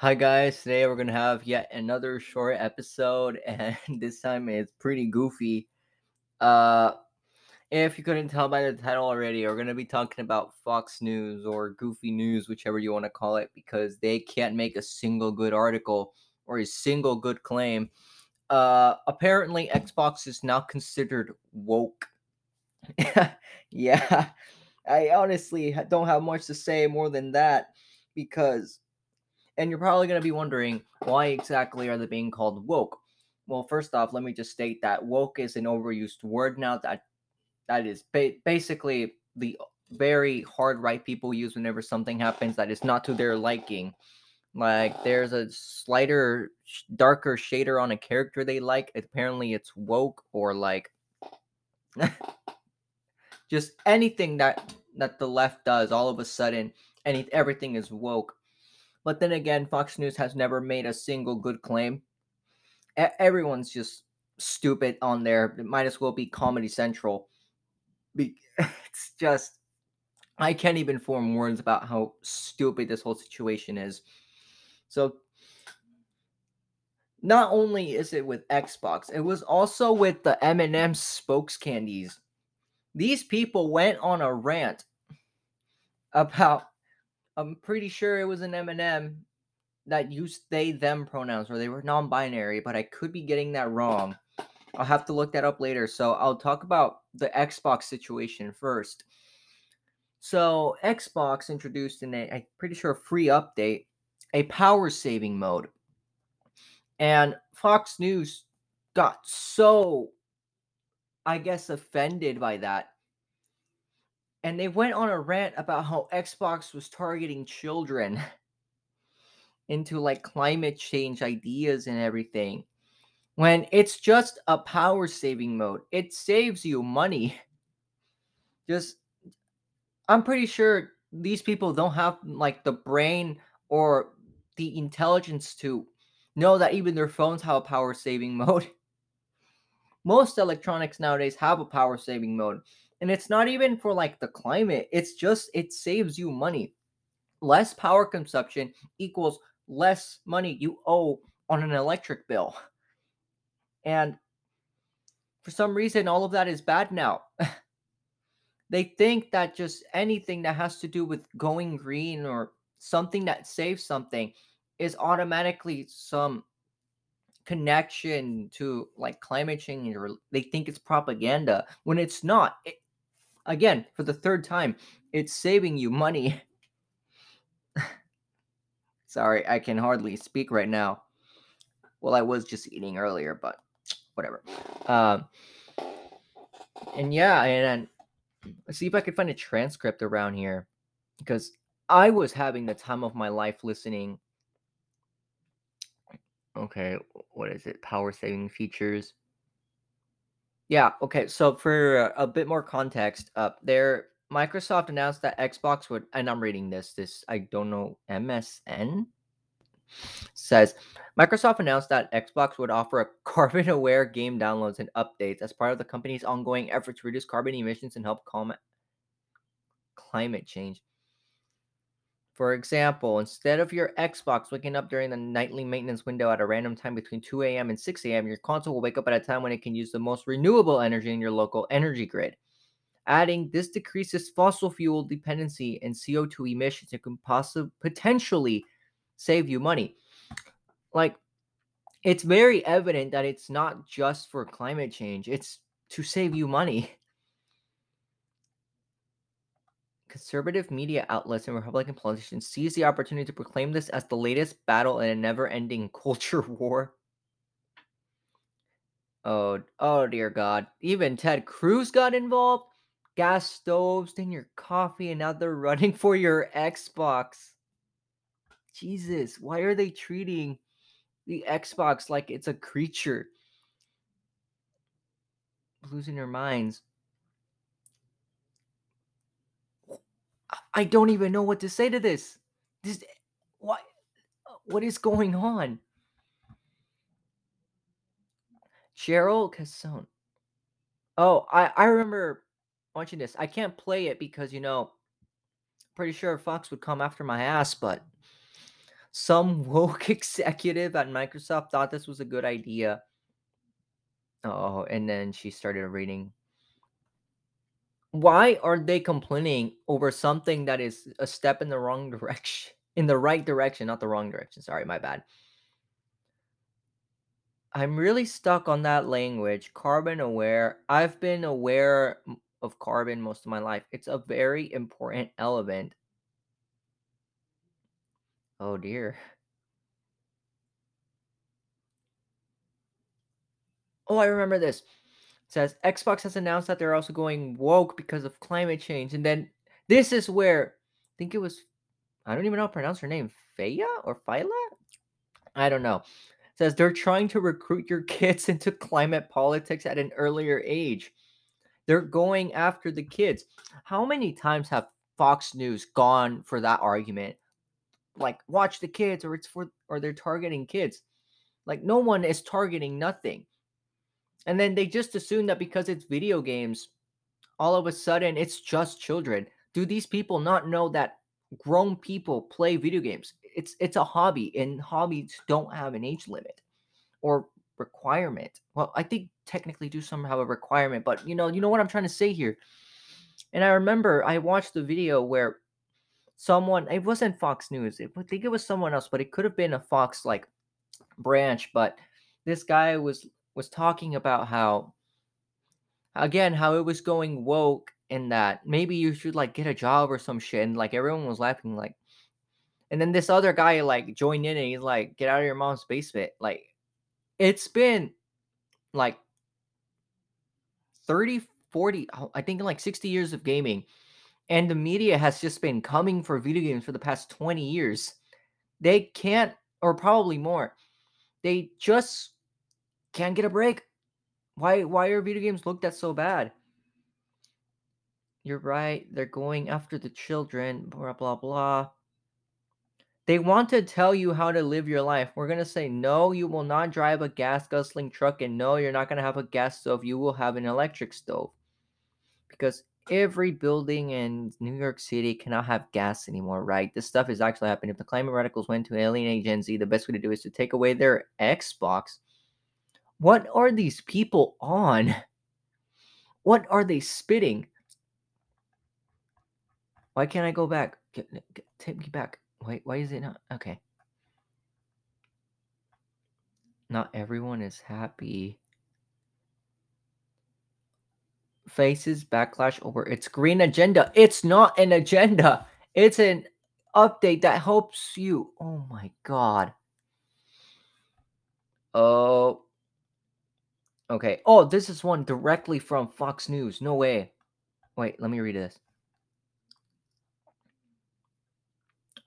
Hi guys, today we're gonna have yet another short episode, and this time it's pretty goofy. Uh, if you couldn't tell by the title already, we're gonna be talking about Fox News or Goofy News, whichever you want to call it, because they can't make a single good article or a single good claim. Uh, apparently Xbox is now considered woke. yeah, I honestly don't have much to say more than that because and you're probably going to be wondering why exactly are they being called woke? Well, first off, let me just state that woke is an overused word now that that is ba- basically the very hard right people use whenever something happens that is not to their liking. Like there's a slighter, darker shader on a character they like. Apparently, it's woke or like just anything that that the left does. All of a sudden, any everything is woke. But then again, Fox News has never made a single good claim. everyone's just stupid on there. It might as well be Comedy Central. It's just, I can't even form words about how stupid this whole situation is. So, not only is it with Xbox, it was also with the M&M spokes candies. These people went on a rant about I'm pretty sure it was an M&M that used they them pronouns or they were non-binary, but I could be getting that wrong. I'll have to look that up later. So I'll talk about the Xbox situation first. So Xbox introduced in a I'm pretty sure free update a power saving mode. And Fox News got so I guess offended by that and they went on a rant about how Xbox was targeting children into like climate change ideas and everything. When it's just a power saving mode, it saves you money. Just, I'm pretty sure these people don't have like the brain or the intelligence to know that even their phones have a power saving mode. Most electronics nowadays have a power saving mode. And it's not even for like the climate, it's just it saves you money. Less power consumption equals less money you owe on an electric bill. And for some reason, all of that is bad now. they think that just anything that has to do with going green or something that saves something is automatically some connection to like climate change or they think it's propaganda when it's not. It, Again, for the third time, it's saving you money. Sorry, I can hardly speak right now. Well, I was just eating earlier, but whatever. Um, and yeah, and, and let's see if I can find a transcript around here because I was having the time of my life listening. Okay, what is it? Power saving features. Yeah, okay. So for a bit more context, uh, there Microsoft announced that Xbox would, and I'm reading this. This I don't know. MSN says Microsoft announced that Xbox would offer a carbon-aware game downloads and updates as part of the company's ongoing effort to reduce carbon emissions and help combat climate change. For example, instead of your Xbox waking up during the nightly maintenance window at a random time between 2 a.m. and 6 a.m., your console will wake up at a time when it can use the most renewable energy in your local energy grid. Adding this decreases fossil fuel dependency and CO2 emissions and can possibly potentially save you money. Like, it's very evident that it's not just for climate change, it's to save you money. Conservative media outlets and Republican politicians seize the opportunity to proclaim this as the latest battle in a never-ending culture war. Oh, oh dear God! Even Ted Cruz got involved. Gas stoves in your coffee, and now they're running for your Xbox. Jesus, why are they treating the Xbox like it's a creature? Losing their minds. I don't even know what to say to this. This eh, what uh, what is going on? Cheryl Casone. Oh, I I remember watching this. I can't play it because you know, pretty sure Fox would come after my ass, but some woke executive at Microsoft thought this was a good idea. Oh, and then she started reading. Why are they complaining over something that is a step in the wrong direction? In the right direction, not the wrong direction. Sorry, my bad. I'm really stuck on that language, carbon aware. I've been aware of carbon most of my life. It's a very important element. Oh dear. Oh, I remember this. Says Xbox has announced that they're also going woke because of climate change. And then this is where I think it was I don't even know how to pronounce her name. Faya or Phyla? I don't know. Says they're trying to recruit your kids into climate politics at an earlier age. They're going after the kids. How many times have Fox News gone for that argument? Like, watch the kids, or it's for, or they're targeting kids. Like, no one is targeting nothing. And then they just assume that because it's video games, all of a sudden it's just children. Do these people not know that grown people play video games? It's it's a hobby, and hobbies don't have an age limit or requirement. Well, I think technically do some have a requirement, but you know, you know what I'm trying to say here. And I remember I watched the video where someone it wasn't Fox News. It, I think it was someone else, but it could have been a Fox like branch. But this guy was was talking about how again how it was going woke and that maybe you should like get a job or some shit and like everyone was laughing like and then this other guy like joined in and he's like get out of your mom's basement. Like it's been like 30 40 oh, i think like 60 years of gaming and the media has just been coming for video games for the past 20 years. They can't or probably more they just can't get a break why why are video games looked at so bad you're right they're going after the children blah blah blah they want to tell you how to live your life. We're going to say, no, you will not drive a gas guzzling truck, and no, you're not going to have a gas stove. You will have an electric stove. Because every building in New York City cannot have gas anymore, right? This stuff is actually happening. If the climate radicals went to alienate Gen Z, the best way to do is to take away their Xbox. What are these people on? What are they spitting? Why can't I go back? Get, get, take me back. Wait, why is it not? Okay. Not everyone is happy. Faces backlash over its green agenda. It's not an agenda. It's an update that helps you. Oh my god. Oh. Okay. Oh, this is one directly from Fox News. No way. Wait, let me read this.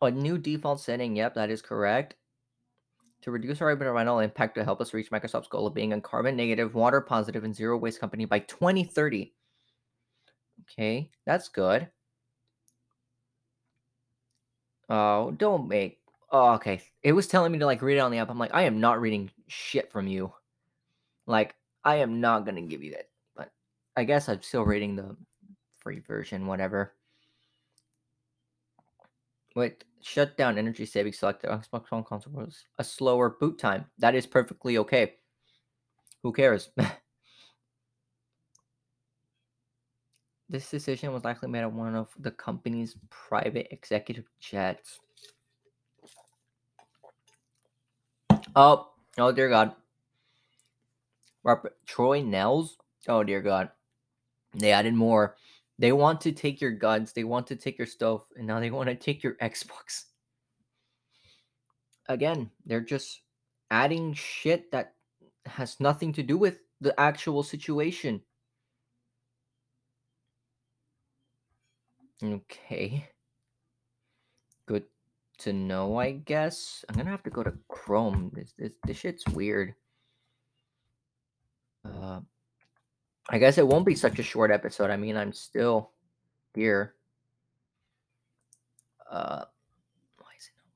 A new default setting. Yep, that is correct. To reduce our environmental impact to help us reach Microsoft's goal of being a carbon negative, water positive, and zero waste company by 2030. Okay, that's good. Oh, don't make. Oh, okay. It was telling me to like read it on the app. I'm like, I am not reading shit from you. Like, I am not gonna give you that. But I guess I'm still reading the free version, whatever. Wait, shut down energy saving select Xbox One console was a slower boot time. That is perfectly okay. Who cares? this decision was likely made at one of the company's private executive jets. Oh, oh dear God. Robert, Troy Nehls? Oh dear God. They added more. They want to take your guns, they want to take your stuff, and now they want to take your Xbox. Again, they're just adding shit that has nothing to do with the actual situation. Okay. Good to know, I guess. I'm gonna have to go to Chrome. This this, this shit's weird. Uh I guess it won't be such a short episode. I mean, I'm still here. Uh, why is it not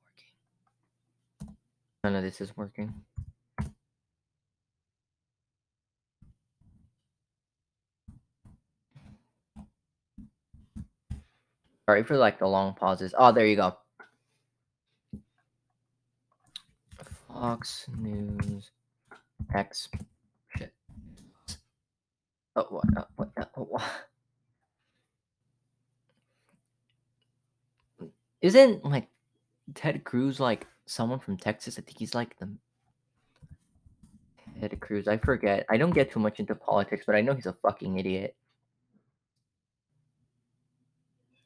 working? None of this is working. Sorry for like the long pauses. Oh, there you go. Fox News X. Oh what? Uh, what? Oh, what? Isn't like Ted Cruz like someone from Texas? I think he's like the Ted Cruz. I forget. I don't get too much into politics, but I know he's a fucking idiot.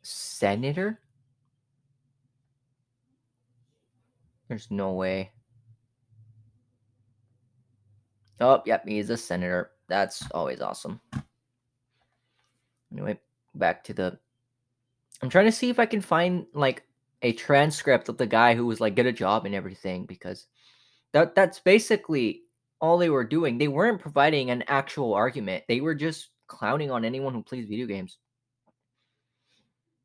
Senator? There's no way. Oh, yep, he's a senator. That's always awesome. Anyway, back to the. I'm trying to see if I can find like a transcript of the guy who was like get a job and everything because that that's basically all they were doing. They weren't providing an actual argument. They were just clowning on anyone who plays video games.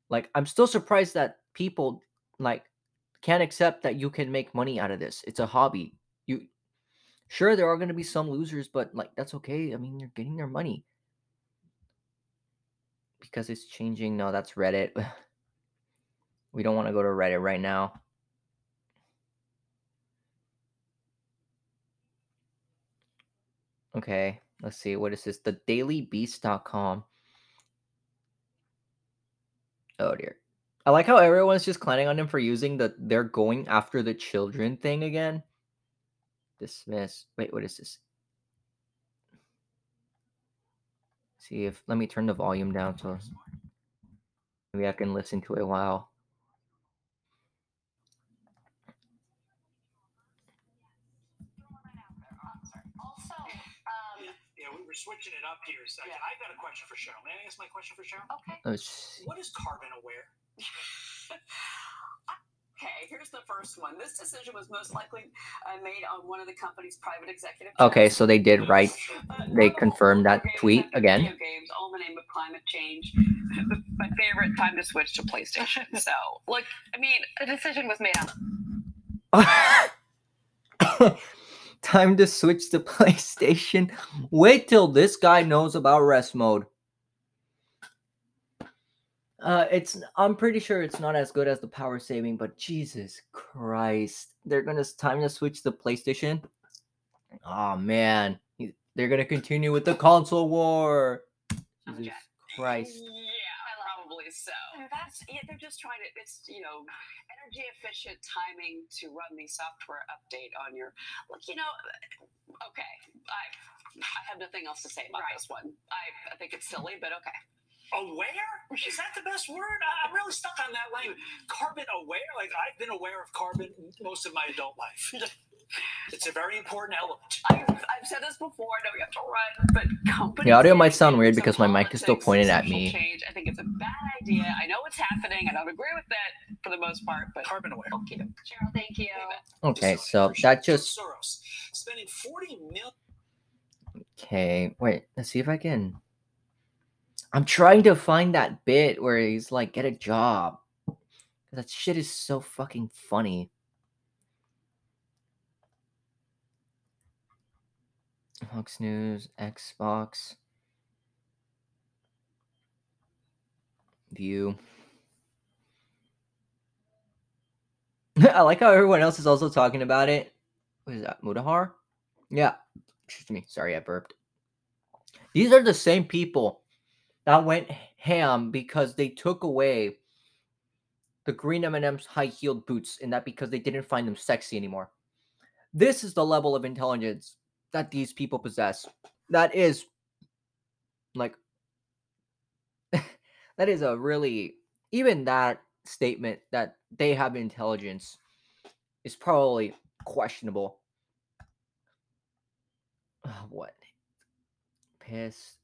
Like I'm still surprised that people like can't accept that you can make money out of this. It's a hobby. You sure there are going to be some losers, but like that's okay. I mean, you're getting their money. Because it's changing. No, that's Reddit. we don't want to go to Reddit right now. Okay, let's see. What is this? The dailybeast.com. Oh dear. I like how everyone's just clowning on him for using the they're going after the children thing again. Dismiss. Wait, what is this? See if let me turn the volume down so maybe I can listen to it while. Yeah, we're switching it up here a second. Yeah. I got a question for Cheryl. May I ask my question for Cheryl? Okay. What is carbon aware? Okay, here's the first one. This decision was most likely uh, made on one of the company's private executive. Okay, so they did write. They confirmed that tweet again. Video games, all in the name of climate change. My favorite time to switch to PlayStation. so, look, I mean, a decision was made on Time to switch to PlayStation. Wait till this guy knows about rest mode. Uh, it's I'm pretty sure it's not as good as the power saving, but Jesus Christ, they're gonna s- time to switch to PlayStation. Oh man, they're gonna continue with the console war. Jesus Christ. Yeah, probably so. That's yeah, they're just trying to. It's you know, energy efficient timing to run the software update on your. Look, you know, okay, I I have nothing else to say about this one. I I think it's silly, but okay. Aware? Is that the best word? I- I'm really stuck on that language. Carbon aware? Like I've been aware of carbon most of my adult life. It's a very important element. I've, I've said this before. I know we have to run, but companies. The audio might sound weird because my mic is still pointed at me. Change. I think it's a bad idea. I know it's happening. I don't agree with that for the most part, but Carbon aware. okay. Cheryl, thank you. Okay, so appreciate that just Soros spending 40 million. Okay, wait, let's see if I can. I'm trying to find that bit where he's like, get a job. That shit is so fucking funny. Fox News, Xbox, View. I like how everyone else is also talking about it. What is that? Mutahar? Yeah. Excuse me. Sorry, I burped. These are the same people that went ham because they took away the green M&M's high-heeled boots, and that because they didn't find them sexy anymore. This is the level of intelligence that these people possess. That is like that is a really even that statement that they have intelligence is probably questionable. What? Piss.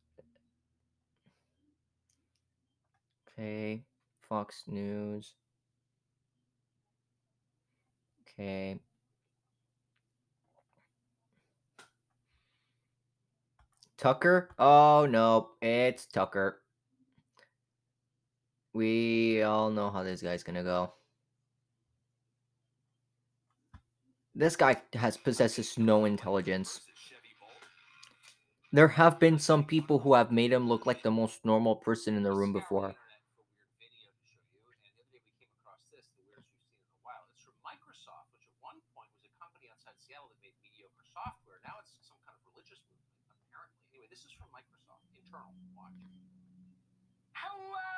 Okay. Fox News. Okay. Tucker? Oh no, it's Tucker. We all know how this guy's gonna go. This guy has possesses no intelligence. There have been some people who have made him look like the most normal person in the room before. outside Seattle that made mediocre software. Now it's some kind of religious movement, apparently. Anyway, this is from Microsoft, internal. Watch. Hello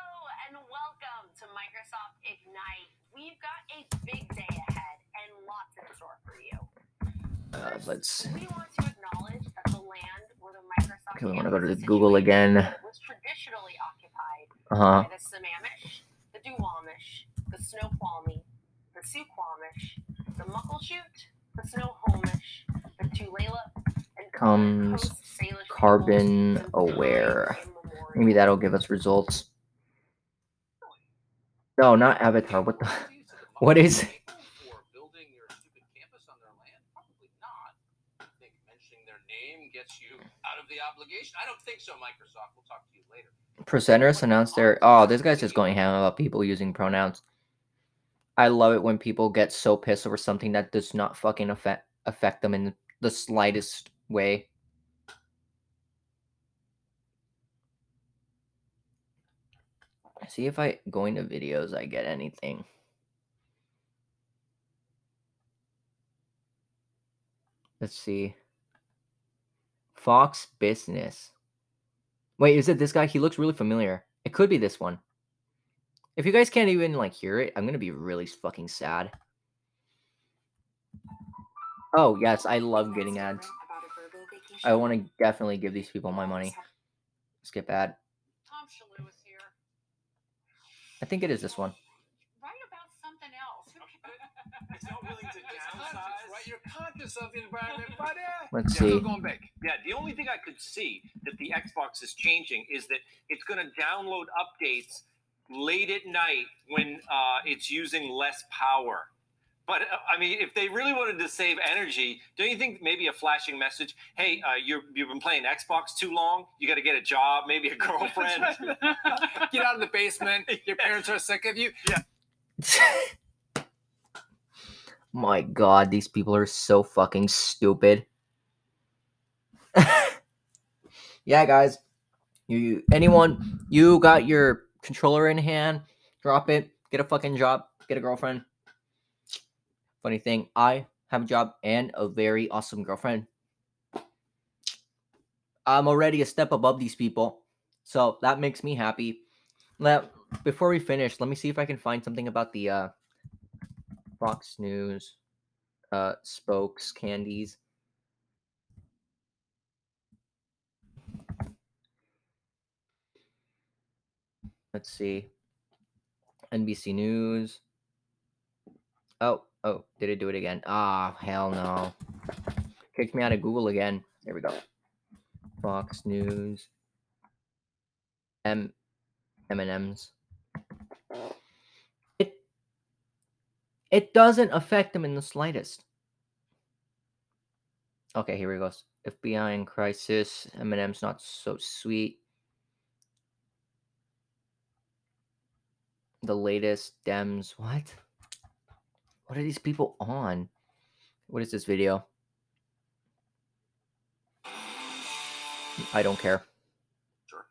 and welcome to Microsoft Ignite. We've got a big day ahead and lots in store for you. Uh, let's. We want to acknowledge that the land where the Microsoft Okay, we wanna go to the Google again. Was traditionally occupied Uh huh. by the Sammamish, the Duwamish, the Snoqualmie, the Suquamish, the Muckleshoot, the Snohomish, the Tulalip, and other Comes carbon aware. Maybe that'll give us results. No, not Avatar. What the? What is- For building your stupid campus on their land? Probably not. I think mentioning their name gets you out of the obligation. I don't think so, Microsoft. We'll talk to you later. Presenters announced their. Oh, this guy's just going ham about people using pronouns. I love it when people get so pissed over something that does not fucking affect affect them in the slightest way. See if I go into videos, I get anything. Let's see. Fox Business. Wait, is it this guy? He looks really familiar. It could be this one. If you guys can't even like hear it, I'm gonna be really fucking sad. Oh yes, I love getting ads. I want to definitely give these people my money. Skip ad. Tom Shillue is here. I think it is this one. Write about something else. Who cares? It's not willing to Conscious, downsize. right? You're conscious of the environment, but Let's see. we're going big. Yeah, the only thing I could see that the Xbox is changing is that it's going to download updates late at night when uh, it's using less power. But uh, I mean, if they really wanted to save energy, don't you think maybe a flashing message? Hey, uh, you're, you've been playing Xbox too long. You got to get a job, maybe a girlfriend. Get out of the basement. Your parents are sick of you. Yeah. My god, these people are so fucking stupid. yeah, guys. You anyone you got your controller in hand, drop it, get a fucking job, get a girlfriend. Funny thing, I have a job and a very awesome girlfriend. I'm already a step above these people. So that makes me happy. Now, before we finish, let me see if I can find something about the uh Fox News, uh, spokes, candies. Let's see. NBC News. Oh, oh, did it do it again? Ah, hell no. Kicked me out of Google again. There we go. Fox News. M M&M's. It it doesn't affect them in the slightest. Okay, here we go. FBI in crisis. M&M's not so sweet. The latest Dems. What? What are these people on? What is this video? I don't care. Sure.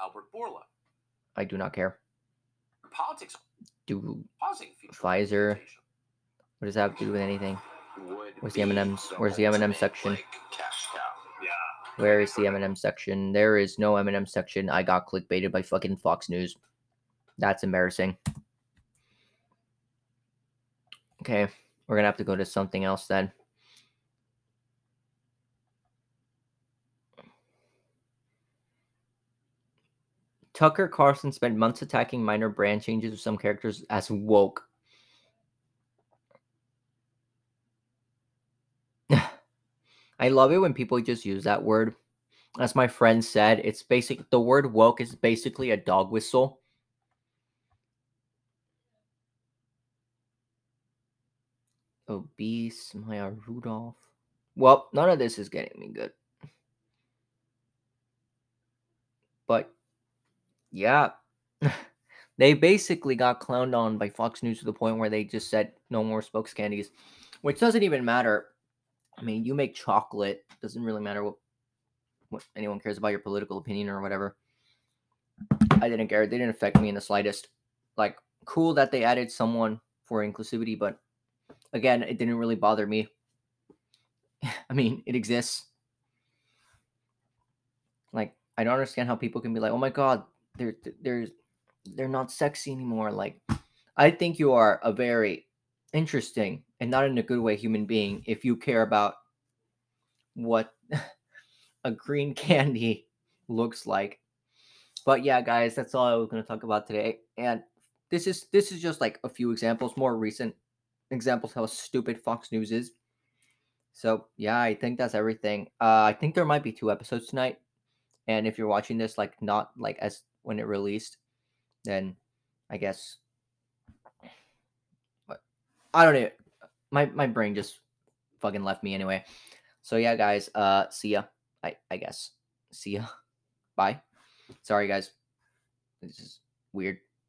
Albert Bourla. I do not care. Politics. Do Pausing. Pfizer. what does that have to do with anything? Where's the M&Ms? Where's the M&M section? like. Yeah. Where is the M&M section? There is no M&M section. I got clickbaited by fucking Fox News. That's embarrassing. Okay, we're gonna have to go to something else then. Tucker Carlson spent months attacking minor brand changes of some characters as woke. I love it when people just use that word. As my friend said, it's basic the word woke is basically a dog whistle. Obese Maya Rudolph. Well, none of this is getting me good. But yeah. they basically got clowned on by Fox News to the point where they just said no more spokes candies, which doesn't even matter. I mean, you make chocolate, doesn't really matter what what anyone cares about your political opinion or whatever. I didn't care. They didn't affect me in the slightest. Like, cool that they added someone for inclusivity, but again, it didn't really bother me. I mean, it exists. Like, I don't understand how people can be like, "Oh my god, they're they're they're not sexy anymore." Like, I think you are a very interesting and not in a good way human being if you care about what a green candy looks like. But yeah, guys, that's all I was going to talk about today. And this is this is just like a few examples, more recent examples how stupid Fox News is. So yeah, I think that's everything. Uh, I think there might be two episodes tonight, and if you're watching this like not like as when it released, then I guess. I don't know. My my brain just fucking left me anyway. So yeah, guys. Uh, see ya. I I guess. See ya. Bye. Sorry, guys. This is weird.